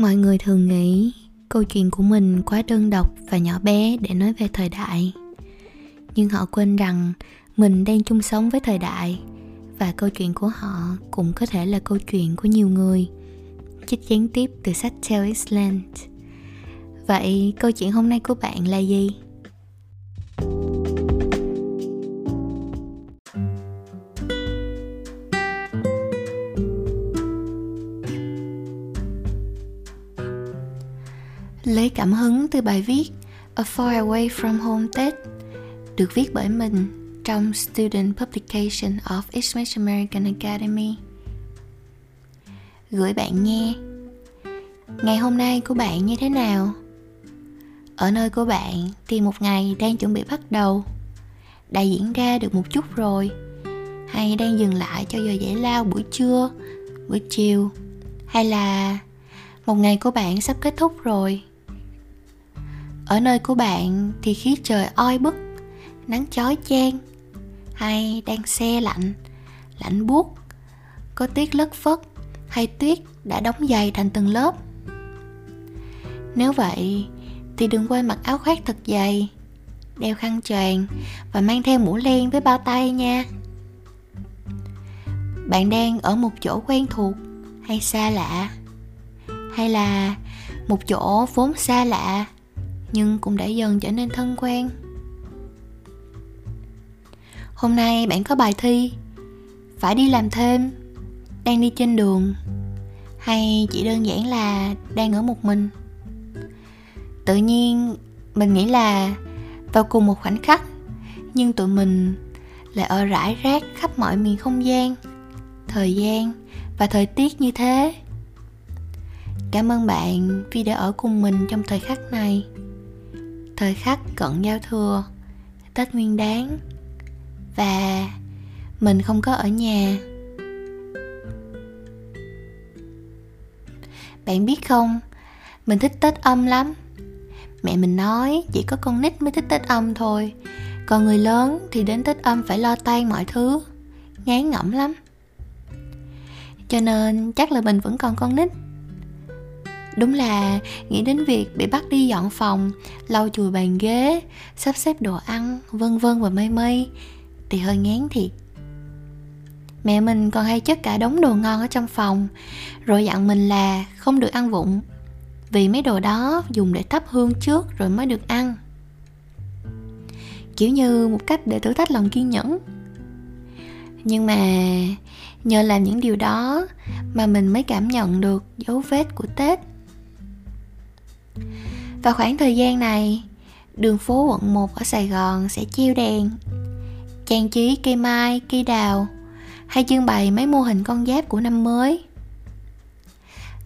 mọi người thường nghĩ câu chuyện của mình quá đơn độc và nhỏ bé để nói về thời đại. Nhưng họ quên rằng mình đang chung sống với thời đại và câu chuyện của họ cũng có thể là câu chuyện của nhiều người. Chích gián tiếp từ sách Tell Island vậy câu chuyện hôm nay của bạn là gì? Cảm hứng từ bài viết A Far Away From Home Tết được viết bởi mình trong Student Publication of Ismish American Academy. Gửi bạn nghe Ngày hôm nay của bạn như thế nào? Ở nơi của bạn thì một ngày đang chuẩn bị bắt đầu Đã diễn ra được một chút rồi Hay đang dừng lại cho giờ giải lao buổi trưa, buổi chiều Hay là một ngày của bạn sắp kết thúc rồi ở nơi của bạn thì khí trời oi bức, nắng chói chang, hay đang xe lạnh lạnh buốt, có tuyết lất phất hay tuyết đã đóng dày thành từng lớp. Nếu vậy thì đừng quên mặc áo khoác thật dày, đeo khăn choàng và mang theo mũ len với bao tay nha. Bạn đang ở một chỗ quen thuộc hay xa lạ? Hay là một chỗ vốn xa lạ? Nhưng cũng đã dần trở nên thân quen. Hôm nay bạn có bài thi, phải đi làm thêm, đang đi trên đường, hay chỉ đơn giản là đang ở một mình? Tự nhiên, mình nghĩ là vào cùng một khoảnh khắc, nhưng tụi mình lại ở rải rác khắp mọi miền không gian, thời gian và thời tiết như thế. Cảm ơn bạn vì đã ở cùng mình trong thời khắc này thời khắc cận giao thừa, tết nguyên đáng và mình không có ở nhà. Bạn biết không, mình thích tết âm lắm. Mẹ mình nói chỉ có con nít mới thích tết âm thôi. Còn người lớn thì đến tết âm phải lo tan mọi thứ. Ngán ngẩm lắm. Cho nên chắc là mình vẫn còn con nít đúng là nghĩ đến việc bị bắt đi dọn phòng, lau chùi bàn ghế, sắp xếp đồ ăn, vân vân và mây mây, thì hơi ngán thiệt. Mẹ mình còn hay chất cả đống đồ ngon ở trong phòng, rồi dặn mình là không được ăn vụng, vì mấy đồ đó dùng để thắp hương trước rồi mới được ăn. Kiểu như một cách để thử thách lòng kiên nhẫn. Nhưng mà nhờ làm những điều đó mà mình mới cảm nhận được dấu vết của tết vào khoảng thời gian này, đường phố quận 1 ở Sài Gòn sẽ treo đèn, trang trí cây mai, cây đào hay trưng bày mấy mô hình con giáp của năm mới.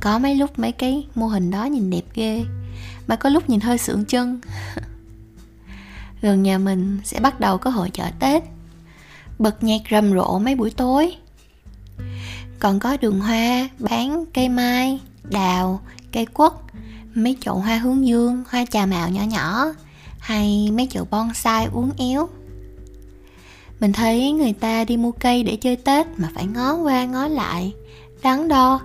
Có mấy lúc mấy cái mô hình đó nhìn đẹp ghê, mà có lúc nhìn hơi sượng chân. Gần nhà mình sẽ bắt đầu có hội chợ Tết, bật nhạc rầm rộ mấy buổi tối. Còn có đường hoa bán cây mai, đào, cây quất mấy chậu hoa hướng dương, hoa trà mạo nhỏ nhỏ, hay mấy chậu bonsai uốn éo. Mình thấy người ta đi mua cây để chơi tết mà phải ngó qua ngó lại, đắn đo,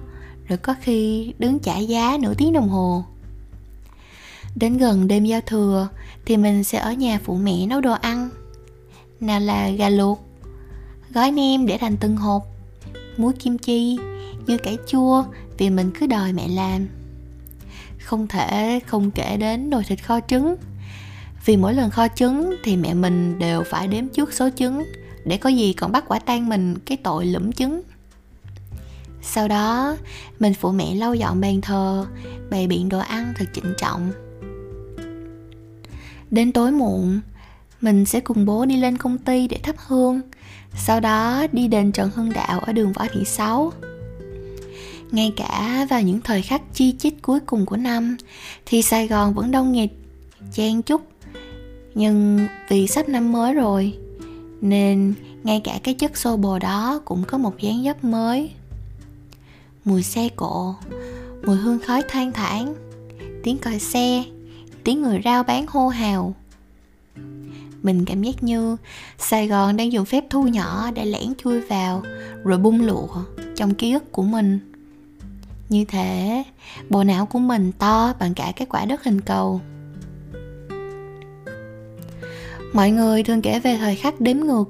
rồi có khi đứng trả giá nửa tiếng đồng hồ. Đến gần đêm giao thừa thì mình sẽ ở nhà phụ mẹ nấu đồ ăn. Nào là gà luộc, gói nem để thành từng hộp, muối kim chi, như cải chua vì mình cứ đòi mẹ làm không thể không kể đến nồi thịt kho trứng. Vì mỗi lần kho trứng thì mẹ mình đều phải đếm trước số trứng để có gì còn bắt quả tang mình cái tội lũm trứng. Sau đó, mình phụ mẹ lau dọn bàn thờ, bày biện đồ ăn thật trịnh trọng. Đến tối muộn, mình sẽ cùng bố đi lên công ty để thắp hương, sau đó đi đền trần hưng đạo ở đường võ thị sáu ngay cả vào những thời khắc chi chít cuối cùng của năm thì sài gòn vẫn đông nghịt chen chúc. Nhưng vì sắp năm mới rồi nên ngay cả cái chất xô bồ đó cũng có một dáng dấp mới. Mùi xe cộ mùi hương khói than thản, tiếng còi xe tiếng người rao bán hô hào. Mình cảm giác như sài gòn đang dùng phép thu nhỏ để lẻn chui vào rồi bung lụa trong ký ức của mình như thế, bộ não của mình to bằng cả cái quả đất hình cầu. Mọi người thường kể về thời khắc đếm ngược,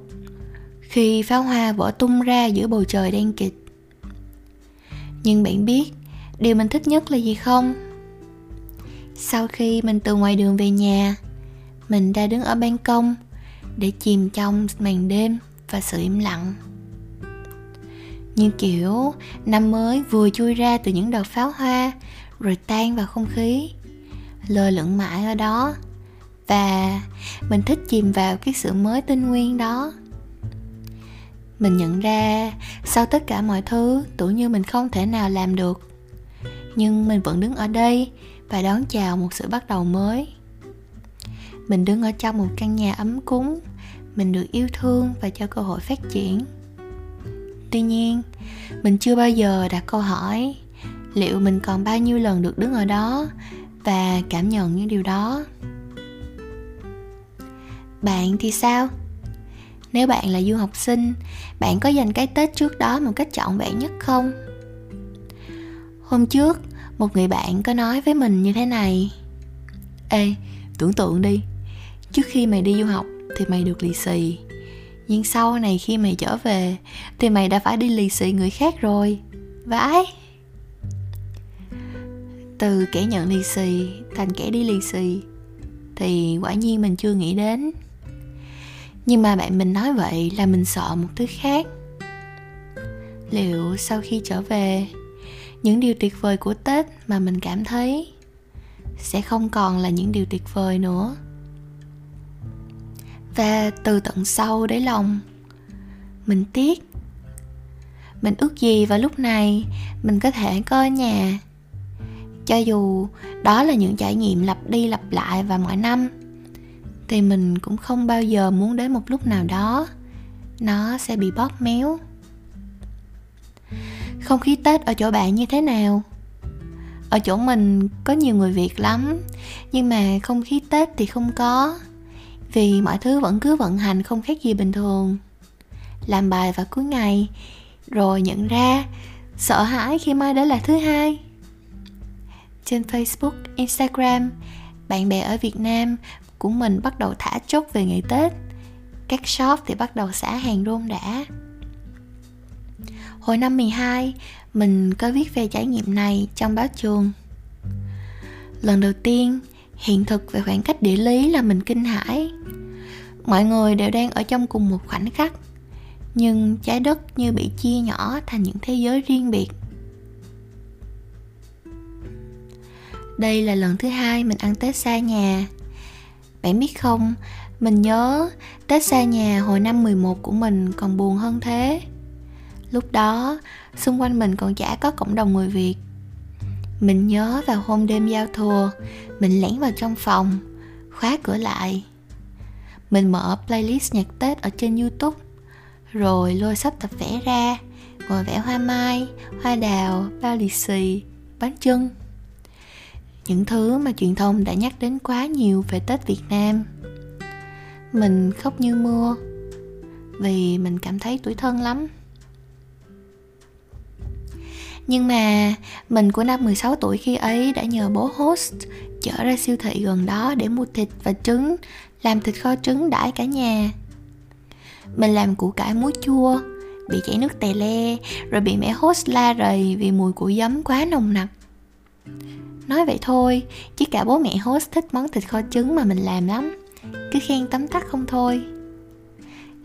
khi pháo hoa vỡ tung ra giữa bầu trời đen kịt. Nhưng bạn biết, điều mình thích nhất là gì không? Sau khi mình từ ngoài đường về nhà, mình ra đứng ở ban công để chìm trong màn đêm và sự im lặng như kiểu, năm mới vừa chui ra từ những đợt pháo hoa, rồi tan vào không khí. Lơ lửng mãi ở đó. Và mình thích chìm vào cái sự mới tinh nguyên đó. Mình nhận ra sau tất cả mọi thứ, tưởng như mình không thể nào làm được. Nhưng mình vẫn đứng ở đây và đón chào một sự bắt đầu mới. Mình đứng ở trong một căn nhà ấm cúng. Mình được yêu thương và cho cơ hội phát triển tuy nhiên, mình chưa bao giờ đặt câu hỏi liệu mình còn bao nhiêu lần được đứng ở đó và cảm nhận những điều đó. Bạn thì sao? Nếu bạn là du học sinh, bạn có dành cái tết trước đó một cách trọn vẹn nhất không? Hôm trước, một người bạn có nói với mình như thế này. Ê, tưởng tượng đi, trước khi mày đi du học thì mày được lì xì nhưng sau này khi mày trở về, thì mày đã phải đi lì xì người khác rồi. Vãi từ kẻ nhận lì xì thành kẻ đi lì xì, thì quả nhiên mình chưa nghĩ đến. Nhưng mà bạn mình nói vậy là mình sợ một thứ khác. Liệu sau khi trở về, những điều tuyệt vời của tết mà mình cảm thấy sẽ không còn là những điều tuyệt vời nữa? Và từ tận sâu đáy lòng. Mình tiếc. Mình ước gì vào lúc này mình có thể có nhà. Cho dù đó là những trải nghiệm lặp đi lặp lại và mỗi năm, thì mình cũng không bao giờ muốn đến một lúc nào đó nó sẽ bị bóp méo. Không khí tết ở chỗ bạn như thế nào? Ở chỗ mình có nhiều người việt lắm, nhưng mà không khí tết thì không có vì mọi thứ vẫn cứ vận hành không khác gì bình thường. Làm bài vào cuối ngày, rồi nhận ra sợ hãi khi mai đó là thứ hai. Trên facebook, instagram, bạn bè ở việt nam của mình bắt đầu thả chốt về ngày tết. Các shop thì bắt đầu xả hàng rôn đã hồi năm 12 mình có viết về trải nghiệm này trong báo trường. Lần đầu tiên hiện thực về khoảng cách địa lý là mình kinh hãi. Mọi người đều đang ở trong cùng một khoảnh khắc, nhưng trái đất như bị chia nhỏ thành những thế giới riêng biệt. Đây là lần thứ hai mình ăn tết xa nhà. Bạn biết không, mình nhớ tết xa nhà hồi năm 11 của mình còn buồn hơn thế. Lúc đó, xung quanh mình còn chả có cộng đồng người việt mình nhớ vào hôm đêm giao thừa, mình lẻn vào trong phòng, khóa cửa lại. Mình mở playlist nhạc tết ở trên youtube, rồi lôi sắp tập vẽ ra, ngồi vẽ hoa mai, hoa đào, bao lì xì, bánh trưng những thứ mà truyền thông đã nhắc đến quá nhiều về tết việt nam. Mình khóc như mưa, vì mình cảm thấy tuổi thân lắm nhưng mà mình của năm 16 tuổi khi ấy đã nhờ bố host chở ra siêu thị gần đó để mua thịt và trứng, làm thịt kho trứng đãi cả nhà. Mình làm củ cải muối chua, bị chảy nước tè le, rồi bị mẹ host la rầy vì mùi của giấm quá nồng nặc. Nói vậy thôi, chứ cả bố mẹ host thích món thịt kho trứng mà mình làm lắm, cứ khen tấm tắc không thôi.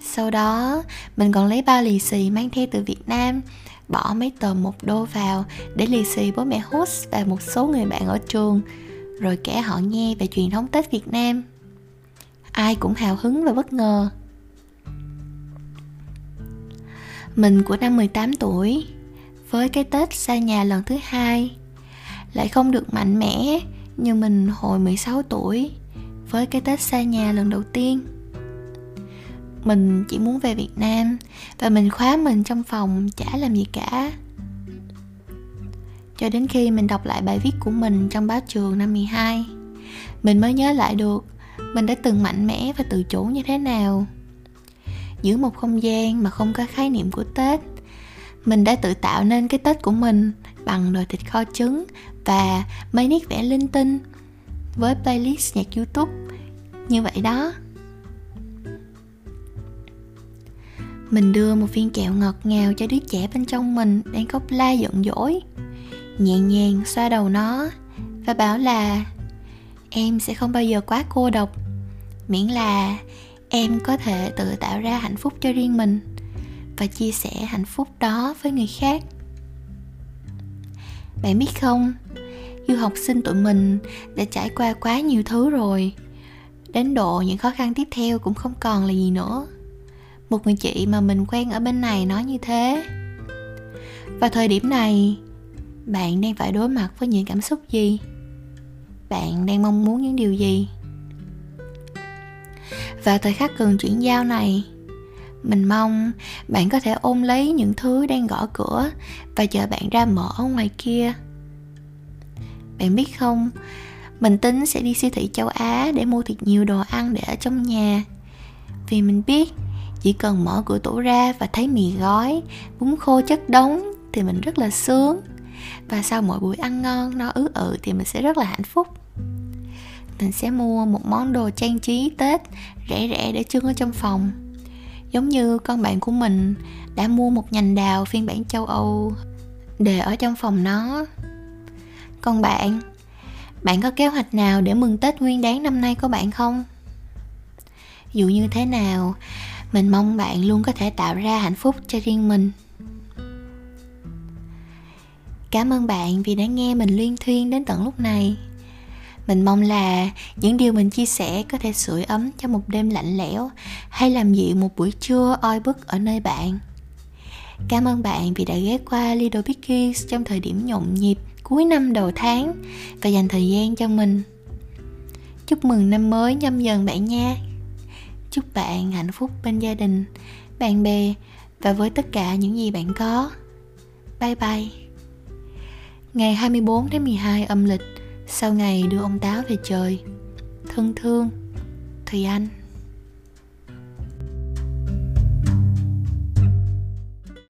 Sau đó, mình còn lấy bao lì xì mang theo từ việt nam bỏ mấy tờ một đô vào để lì xì bố mẹ hút và một số người bạn ở trường, rồi kể họ nghe về truyền thống tết việt nam ai cũng hào hứng và bất ngờ mình của năm 18 tuổi, với cái Tết xa nhà lần thứ hai, lại không được mạnh mẽ như mình hồi 16 tuổi với cái Tết xa nhà lần đầu tiên. Mình chỉ muốn về Việt Nam và mình khóa mình trong phòng chả làm gì cả. Cho đến khi mình đọc lại bài viết của mình trong báo trường năm 12, mình mới nhớ lại được mình đã từng mạnh mẽ và tự chủ như thế nào. Giữa một không gian mà không có khái niệm của Tết, mình đã tự tạo nên cái tết của mình bằng nồi thịt kho trứng và mấy nét vẽ linh tinh với playlist nhạc youtube như vậy đó mình đưa một viên kẹo ngọt ngào cho đứa trẻ bên trong mình đang khóc la giận dỗi. Nhẹ nhàng xoa đầu nó và bảo là, em sẽ không bao giờ quá cô độc. Miễn là em có thể tự tạo ra hạnh phúc cho riêng mình và chia sẻ hạnh phúc đó với người khác. Bạn biết không, du học sinh tụi mình đã trải qua quá nhiều thứ rồi. Đến độ những khó khăn tiếp theo cũng không còn là gì nữa một người chị mà mình quen ở bên này nói như thế. Và thời điểm này, bạn đang phải đối mặt với những cảm xúc gì? Bạn đang mong muốn những điều gì? Và thời khắc cần chuyển giao này, mình mong bạn có thể ôm lấy những thứ đang gõ cửa và chờ bạn ra mở ở ngoài kia. Bạn biết không, mình tính sẽ đi siêu thị châu á để mua thật nhiều đồ ăn để ở trong nhà. Vì mình biết chỉ cần mở cửa tủ ra và thấy mì gói, bún khô chất đống thì mình rất là sướng. Và sau mỗi buổi ăn ngon, no ứ ự thì mình sẽ rất là hạnh phúc. Mình sẽ mua một món đồ trang trí tết rẻ rẻ để trưng ở trong phòng. Giống như con bạn của mình đã mua một nhành đào phiên bản châu âu để ở trong phòng nó. Còn bạn bạn có kế hoạch nào để mừng tết nguyên đáng năm nay của bạn không? Dù như thế nào mình mong bạn luôn có thể tạo ra hạnh phúc cho riêng mình. Cảm ơn bạn vì đã nghe mình liên thuyên đến tận lúc này. Mình mong là những điều mình chia sẻ có thể sưởi ấm cho một đêm lạnh lẽo hay làm dịu một buổi trưa oi bức ở nơi bạn. Cảm ơn bạn vì đã ghé qua Little Biggies trong thời điểm nhộn nhịp cuối năm đầu tháng và dành thời gian cho mình. Chúc mừng năm mới nhâm dần bạn nha chúc bạn hạnh phúc bên gia đình, bạn bè và với tất cả những gì bạn có. Bye bye. Ngày 24 tháng 12 âm lịch, sau ngày đưa ông táo về trời, thân thương, thùy anh.